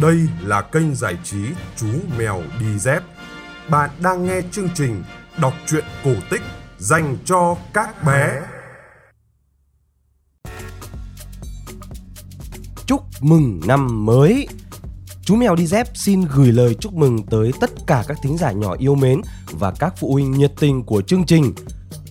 Đây là kênh giải trí Chú Mèo Đi Dép. Bạn đang nghe chương trình đọc truyện cổ tích dành cho các bé. Chúc mừng năm mới! Chú Mèo Đi Dép xin gửi lời chúc mừng tới tất cả các thính giả nhỏ yêu mến và các phụ huynh nhiệt tình của chương trình.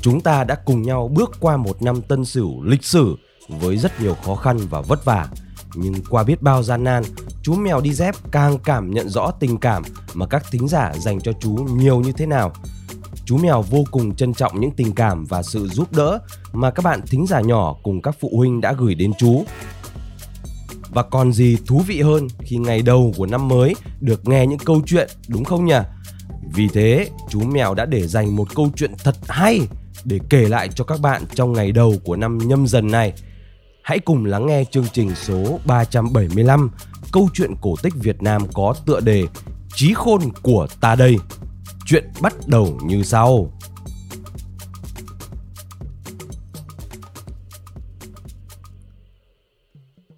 Chúng ta đã cùng nhau bước qua một năm tân sửu lịch sử với rất nhiều khó khăn và vất vả. Nhưng qua biết bao gian nan, chú mèo đi dép càng cảm nhận rõ tình cảm mà các thính giả dành cho chú nhiều như thế nào. Chú mèo vô cùng trân trọng những tình cảm và sự giúp đỡ mà các bạn thính giả nhỏ cùng các phụ huynh đã gửi đến chú. Và còn gì thú vị hơn khi ngày đầu của năm mới được nghe những câu chuyện đúng không nhỉ? Vì thế, chú mèo đã để dành một câu chuyện thật hay để kể lại cho các bạn trong ngày đầu của năm nhâm dần này. Hãy cùng lắng nghe chương trình số 375 Câu chuyện cổ tích Việt Nam có tựa đề Chí khôn của ta đây. Chuyện bắt đầu như sau.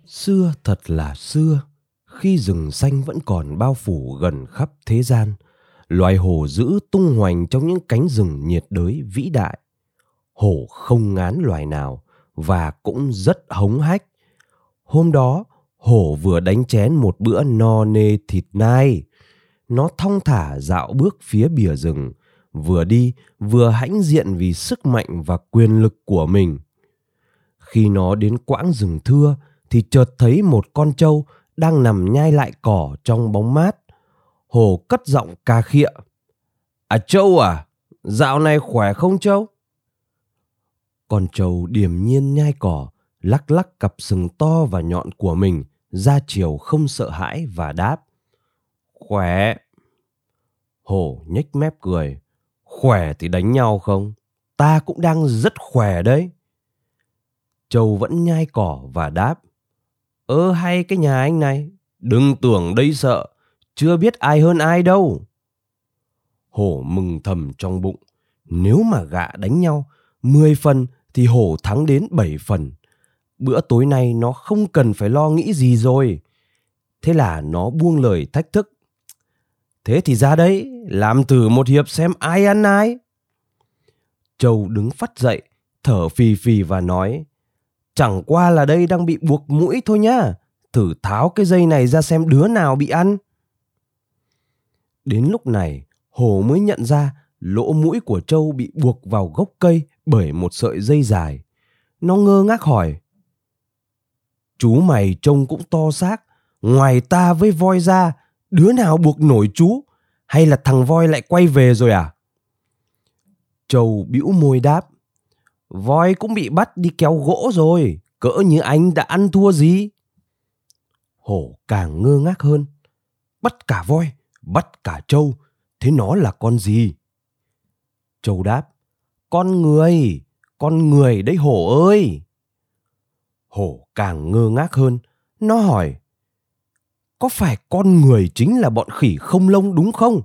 Xưa thật là xưa, khi rừng xanh vẫn còn bao phủ gần khắp thế gian, loài hổ dữ tung hoành trong những cánh rừng nhiệt đới vĩ đại. Hổ không ngán loài nào và cũng rất hống hách. Hôm đó, hổ vừa đánh chén một bữa no nê thịt nai. Nó thong thả dạo bước phía bìa rừng, vừa đi vừa hãnh diện vì sức mạnh và quyền lực của mình. Khi nó đến quãng rừng thưa thì chợt thấy một con trâu đang nằm nhai lại cỏ trong bóng mát. Hổ cất giọng ca khịa. À trâu à, dạo này khỏe không trâu? Con trâu điềm nhiên nhai cỏ, lắc lắc cặp sừng to và nhọn của mình, ra chiều không sợ hãi và đáp. Khỏe. Hổ nhếch mép cười. Khỏe thì đánh nhau không? Ta cũng đang rất khỏe đấy. Châu vẫn nhai cỏ và đáp. Ơ hay cái nhà anh này, đừng tưởng đây sợ, chưa biết ai hơn ai đâu. Hổ mừng thầm trong bụng, nếu mà gạ đánh nhau, 10 phần thì hổ thắng đến 7 phần. Bữa tối nay nó không cần phải lo nghĩ gì rồi. Thế là nó buông lời thách thức. Thế thì ra đấy, làm thử một hiệp xem ai ăn ai. Châu đứng phát dậy, thở phì phì và nói. Chẳng qua là đây đang bị buộc mũi thôi nhá. Thử tháo cái dây này ra xem đứa nào bị ăn. Đến lúc này, Hồ mới nhận ra lỗ mũi của Châu bị buộc vào gốc cây bởi một sợi dây dài. Nó ngơ ngác hỏi. Chú mày trông cũng to xác, ngoài ta với voi ra, đứa nào buộc nổi chú? Hay là thằng voi lại quay về rồi à? Châu bĩu môi đáp. Voi cũng bị bắt đi kéo gỗ rồi, cỡ như anh đã ăn thua gì? Hổ càng ngơ ngác hơn. Bắt cả voi, bắt cả trâu, thế nó là con gì? Châu đáp, con người, con người đấy hổ ơi. Hổ càng ngơ ngác hơn, nó hỏi, có phải con người chính là bọn khỉ không lông đúng không?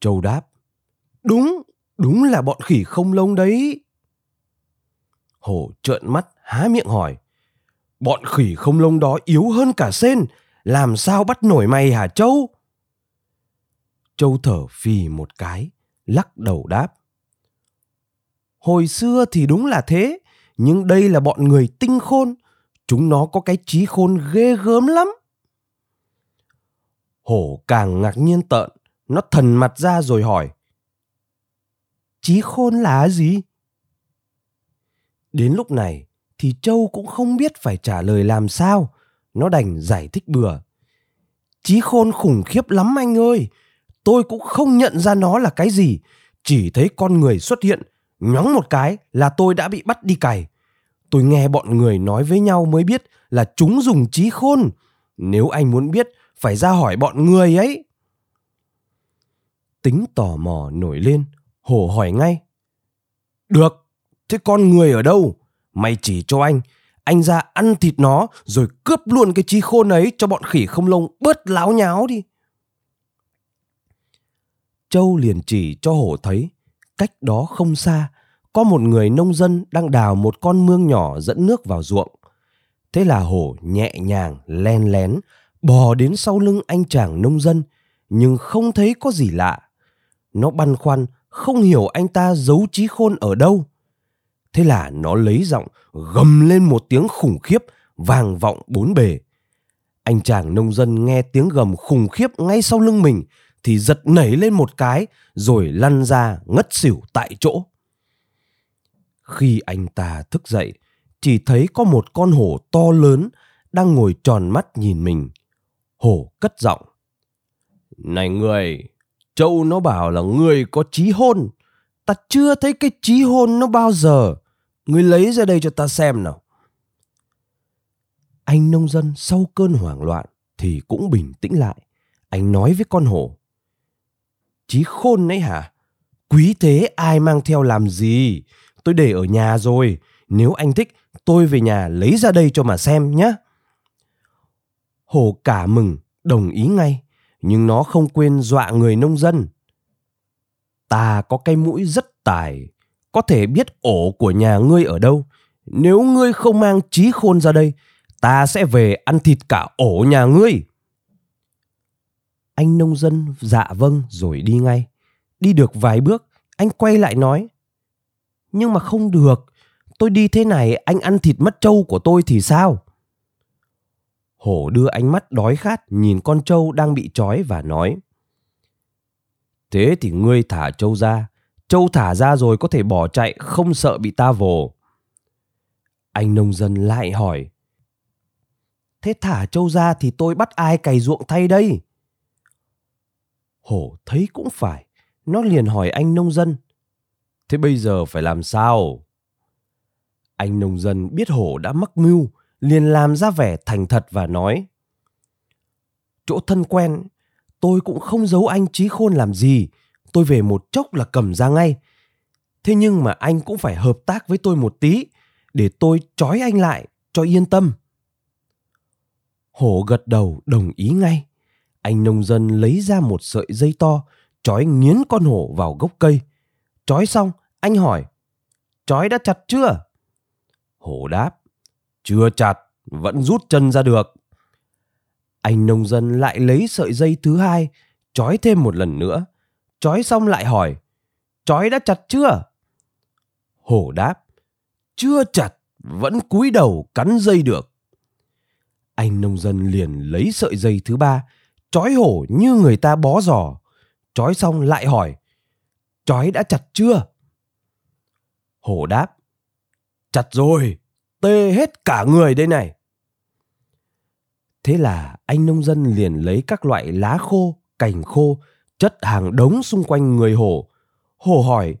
Châu đáp, đúng, đúng là bọn khỉ không lông đấy. Hổ trợn mắt há miệng hỏi, bọn khỉ không lông đó yếu hơn cả sen, làm sao bắt nổi mày hả Châu? Châu thở phì một cái, lắc đầu đáp. Hồi xưa thì đúng là thế, nhưng đây là bọn người tinh khôn, chúng nó có cái trí khôn ghê gớm lắm. Hổ càng ngạc nhiên tợn, nó thần mặt ra rồi hỏi. Trí khôn là gì? Đến lúc này thì Châu cũng không biết phải trả lời làm sao, nó đành giải thích bừa. Trí khôn khủng khiếp lắm anh ơi, tôi cũng không nhận ra nó là cái gì, chỉ thấy con người xuất hiện, nhóng một cái là tôi đã bị bắt đi cày. Tôi nghe bọn người nói với nhau mới biết là chúng dùng trí khôn. Nếu anh muốn biết, phải ra hỏi bọn người ấy. Tính tò mò nổi lên, hổ hỏi ngay. Được, thế con người ở đâu? Mày chỉ cho anh, anh ra ăn thịt nó rồi cướp luôn cái trí khôn ấy cho bọn khỉ không lông bớt láo nháo đi. Châu liền chỉ cho hổ thấy, cách đó không xa, có một người nông dân đang đào một con mương nhỏ dẫn nước vào ruộng. Thế là hổ nhẹ nhàng len lén bò đến sau lưng anh chàng nông dân nhưng không thấy có gì lạ. Nó băn khoăn không hiểu anh ta giấu trí khôn ở đâu. Thế là nó lấy giọng gầm lên một tiếng khủng khiếp vang vọng bốn bề. Anh chàng nông dân nghe tiếng gầm khủng khiếp ngay sau lưng mình thì giật nảy lên một cái, rồi lăn ra ngất xỉu tại chỗ. Khi anh ta thức dậy, chỉ thấy có một con hổ to lớn đang ngồi tròn mắt nhìn mình. Hổ cất giọng, này người châu nó bảo là người có trí hôn. Ta chưa thấy cái trí hôn nó bao giờ. Người lấy ra đây cho ta xem nào. Anh nông dân sau cơn hoảng loạn thì cũng bình tĩnh lại. Anh nói với con hổ trí khôn đấy hả? Quý thế ai mang theo làm gì? Tôi để ở nhà rồi. Nếu anh thích, tôi về nhà lấy ra đây cho mà xem nhé hồ cả mừng đồng ý ngay, nhưng nó không quên dọa người nông dân. Ta có cái mũi rất tài, có thể biết ổ của nhà ngươi ở đâu. Nếu ngươi không mang trí khôn ra đây, ta sẽ về ăn thịt cả ổ nhà ngươi anh nông dân dạ vâng rồi đi ngay. Đi được vài bước, anh quay lại nói, nhưng mà không được. Tôi đi thế này, anh ăn thịt mất trâu của tôi thì sao? Hổ đưa ánh mắt đói khát nhìn con trâu đang bị trói và nói, thế thì ngươi thả trâu ra. Trâu thả ra rồi có thể bỏ chạy, không sợ bị ta vồ. Anh nông dân lại hỏi, thế thả trâu ra thì tôi bắt ai cày ruộng thay đây? Hổ thấy cũng phải. Nó liền hỏi anh nông dân, thế bây giờ phải làm sao? Anh nông dân biết hổ đã mắc mưu, liền làm ra vẻ thành thật và nói, chỗ thân quen, tôi cũng không giấu anh trí khôn làm gì. Tôi về một chốc là cầm ra ngay. Thế nhưng mà anh cũng phải hợp tác với tôi một tí, để tôi trói anh lại cho yên tâm. Hổ gật đầu đồng ý ngay anh nông dân lấy ra một sợi dây to, trói nghiến con hổ vào gốc cây. Trói xong, anh hỏi, trói đã chặt chưa? Hổ đáp, chưa chặt, vẫn rút chân ra được. Anh nông dân lại lấy sợi dây thứ hai, trói thêm một lần nữa. Trói xong lại hỏi, trói đã chặt chưa? Hổ đáp, chưa chặt, vẫn cúi đầu cắn dây được. Anh nông dân liền lấy sợi dây thứ ba trói hổ như người ta bó giò. Trói xong lại hỏi, trói đã chặt chưa? Hổ đáp, chặt rồi, tê hết cả người đây này. Thế là anh nông dân liền lấy các loại lá khô, cành khô, chất hàng đống xung quanh người hổ. Hổ hỏi,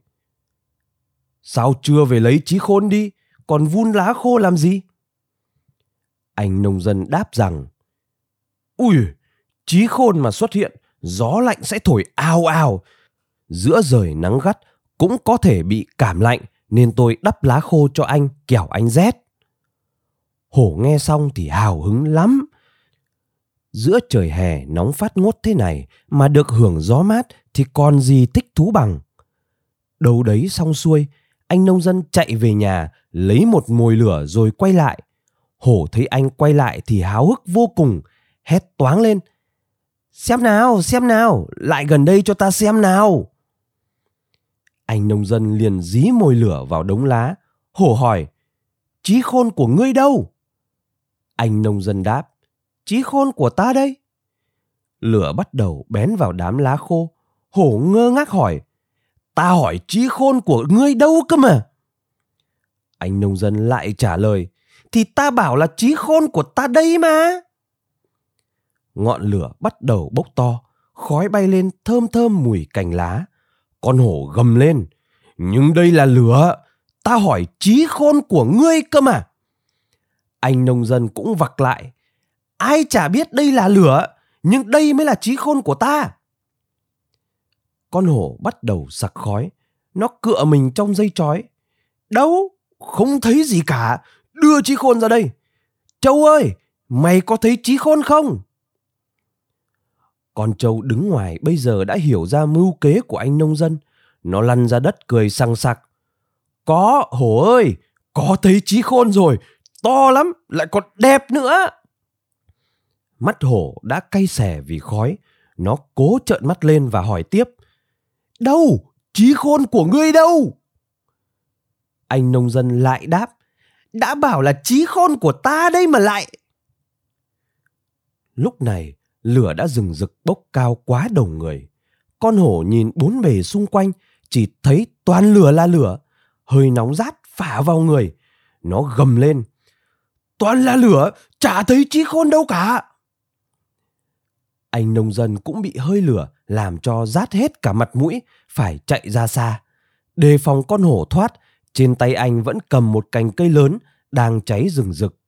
sao chưa về lấy trí khôn đi? Còn vun lá khô làm gì? Anh nông dân đáp rằng, ui trí khôn mà xuất hiện, gió lạnh sẽ thổi ào ào. Giữa rời nắng gắt cũng có thể bị cảm lạnh, nên tôi đắp lá khô cho anh, kẻo anh rét. Hổ nghe xong thì hào hứng lắm. Giữa trời hè nóng phát ngốt thế này mà được hưởng gió mát thì còn gì thích thú bằng. Đâu đấy xong xuôi, anh nông dân chạy về nhà, lấy một mồi lửa rồi quay lại. Hổ thấy anh quay lại thì háo hức vô cùng, hét toáng lên xem nào xem nào, lại gần đây cho ta xem nào. Anh nông dân liền dí mồi lửa vào đống lá, hổ hỏi trí khôn của ngươi đâu? Anh nông dân đáp trí khôn của ta đây. Lửa bắt đầu bén vào đám lá khô, hổ ngơ ngác hỏi, ta hỏi trí khôn của ngươi đâu cơ mà? Anh nông dân lại trả lời, thì ta bảo là trí khôn của ta đây mà ngọn lửa bắt đầu bốc to, khói bay lên thơm thơm mùi cành lá. Con hổ gầm lên, nhưng đây là lửa, ta hỏi trí khôn của ngươi cơ mà. Anh nông dân cũng vặc lại, ai chả biết đây là lửa, nhưng đây mới là trí khôn của ta. Con hổ bắt đầu sặc khói, nó cựa mình trong dây chói. Đâu, không thấy gì cả, đưa trí khôn ra đây. Châu ơi, mày có thấy trí khôn không? Con trâu đứng ngoài bây giờ đã hiểu ra mưu kế của anh nông dân nó lăn ra đất cười sằng sặc có hổ ơi có thấy trí khôn rồi to lắm lại còn đẹp nữa Mắt hổ đã cay xẻ vì khói, nó cố trợn mắt lên và hỏi tiếp. Đâu? Trí khôn của ngươi đâu? Anh nông dân lại đáp. Đã bảo là trí khôn của ta đây mà lại. Lúc này, lửa đã rừng rực bốc cao quá đầu người. Con hổ nhìn bốn bề xung quanh, chỉ thấy toàn lửa là lửa, hơi nóng rát phả vào người. Nó gầm lên. Toàn là lửa, chả thấy trí khôn đâu cả. Anh nông dân cũng bị hơi lửa làm cho rát hết cả mặt mũi, phải chạy ra xa. Đề phòng con hổ thoát, trên tay anh vẫn cầm một cành cây lớn đang cháy rừng rực.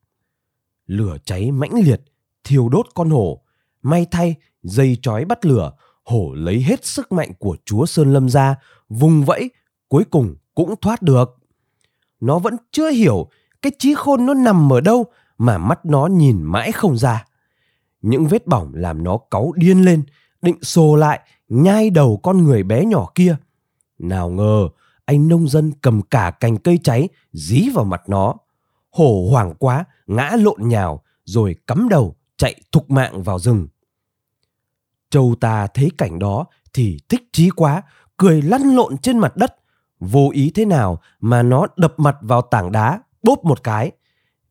Lửa cháy mãnh liệt, thiêu đốt con hổ. May thay, dây chói bắt lửa, hổ lấy hết sức mạnh của chúa Sơn Lâm ra, vùng vẫy, cuối cùng cũng thoát được. Nó vẫn chưa hiểu cái trí khôn nó nằm ở đâu mà mắt nó nhìn mãi không ra. Những vết bỏng làm nó cáu điên lên, định xô lại, nhai đầu con người bé nhỏ kia. Nào ngờ, anh nông dân cầm cả cành cây cháy dí vào mặt nó. Hổ hoảng quá, ngã lộn nhào, rồi cắm đầu chạy thục mạng vào rừng. Châu ta thấy cảnh đó thì thích chí quá, cười lăn lộn trên mặt đất. Vô ý thế nào mà nó đập mặt vào tảng đá, bốp một cái.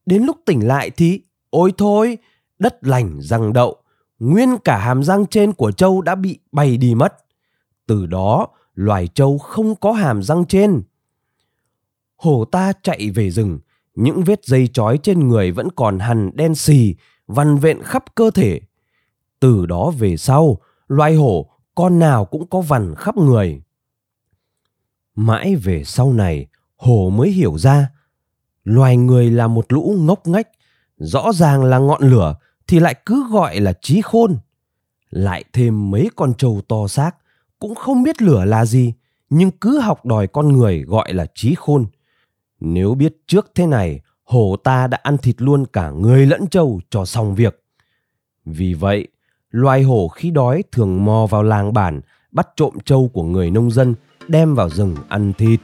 Đến lúc tỉnh lại thì, ôi thôi, đất lành răng đậu, nguyên cả hàm răng trên của châu đã bị bay đi mất. Từ đó, loài trâu không có hàm răng trên. Hổ ta chạy về rừng, những vết dây chói trên người vẫn còn hằn đen xì, vằn vện khắp cơ thể. Từ đó về sau, loài hổ con nào cũng có vằn khắp người. Mãi về sau này, hổ mới hiểu ra, loài người là một lũ ngốc nghếch, rõ ràng là ngọn lửa thì lại cứ gọi là trí khôn. Lại thêm mấy con trâu to xác, cũng không biết lửa là gì, nhưng cứ học đòi con người gọi là trí khôn. Nếu biết trước thế này, hổ ta đã ăn thịt luôn cả người lẫn trâu cho xong việc. Vì vậy, loài hổ khi đói thường mò vào làng bản, bắt trộm trâu của người nông dân, đem vào rừng ăn thịt.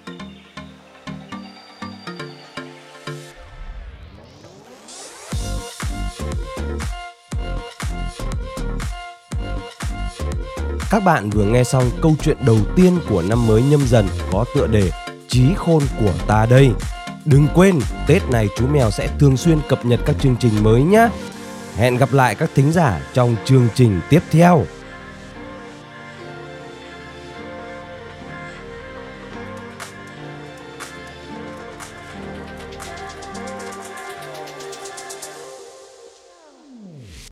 Các bạn vừa nghe xong câu chuyện đầu tiên của năm mới nhâm dần có tựa đề Chí khôn của ta đây. Đừng quên, Tết này chú mèo sẽ thường xuyên cập nhật các chương trình mới nhé. Hẹn gặp lại các thính giả trong chương trình tiếp theo.